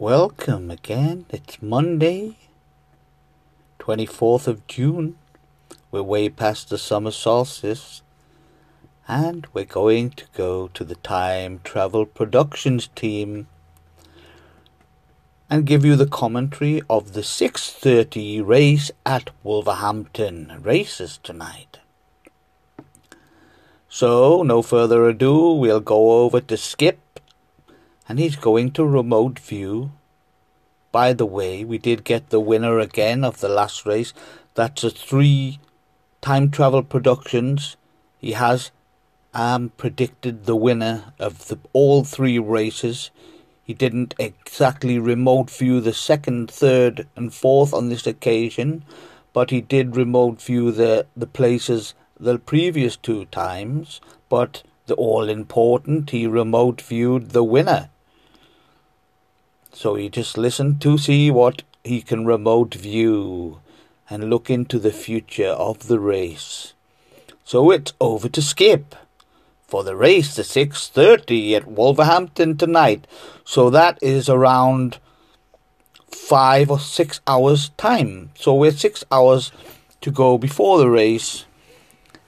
Welcome again. It's Monday, 24th of June. We're way past the summer solstice. And we're going to go to the Time Travel Productions team and give you the commentary of the 6:30 race at Wolverhampton races tonight. So, no further ado, we'll go over to Skip and he's going to remote view. By the way, we did get the winner again of the last race. That's a three time travel productions. He has um, predicted the winner of the, all three races. He didn't exactly remote view the second, third, and fourth on this occasion, but he did remote view the, the places the previous two times. But the all important, he remote viewed the winner. So he just listened to see what he can remote view and look into the future of the race. So it's over to Skip for the race at 6.30 at Wolverhampton tonight. So that is around five or six hours time. So we're six hours to go before the race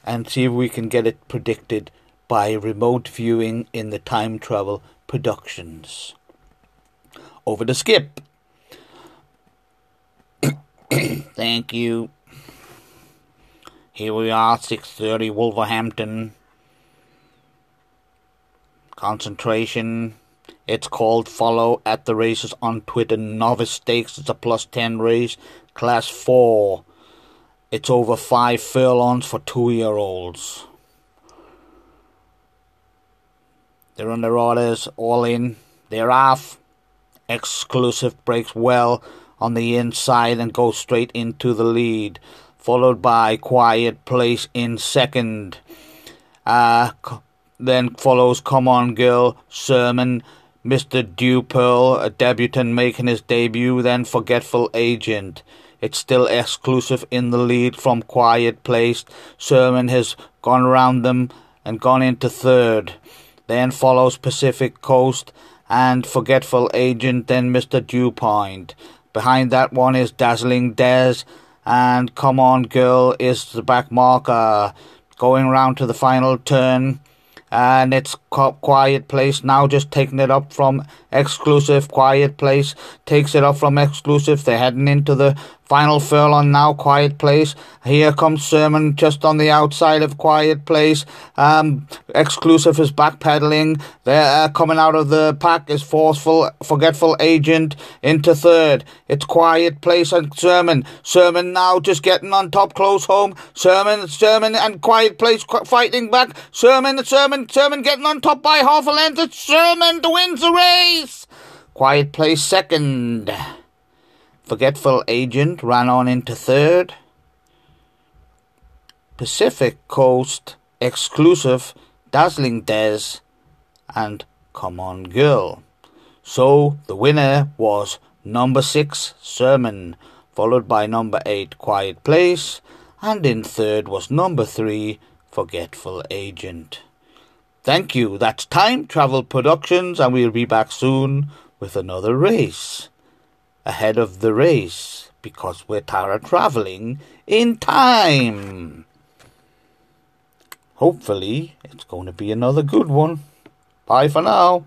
and see if we can get it predicted by remote viewing in the time travel productions over to Skip. Thank you. Here we are, 6.30 Wolverhampton. Concentration. It's called Follow at the Races on Twitter. Novice Stakes. It's a plus 10 race. Class 4. It's over 5 furlongs for 2-year-olds. They're on their orders. All in. They're off. Exclusive breaks well on the inside and goes straight into the lead, followed by Quiet Place in second. Uh, then follows Come On Girl, Sermon, Mr. Dewpearl, a debutant making his debut, then Forgetful Agent. It's still exclusive in the lead from Quiet Place. Sermon has gone around them and gone into third. Then follows Pacific Coast and Forgetful Agent, then Mr. Dewpoint. Behind that one is Dazzling Des, and Come On Girl is the back marker. Going round to the final turn, and it's Quiet Place now just taking it up from exclusive. Quiet Place takes it up from exclusive. They're heading into the Final furlong now, Quiet Place. Here comes Sermon just on the outside of Quiet Place. Um, exclusive is backpedaling. They're uh, coming out of the pack is Forceful, Forgetful Agent into third. It's Quiet Place and Sermon. Sermon now just getting on top, close home. Sermon, Sermon and Quiet Place fighting back. Sermon, Sermon, Sermon getting on top by half a length. It's Sermon wins the race. Quiet Place second. Forgetful Agent ran on into third. Pacific Coast exclusive Dazzling Des and Come On Girl. So the winner was number six Sermon, followed by number eight Quiet Place, and in third was number three Forgetful Agent. Thank you. That's Time Travel Productions, and we'll be back soon with another race ahead of the race because we're tired traveling in time. Hopefully, it's going to be another good one. Bye for now.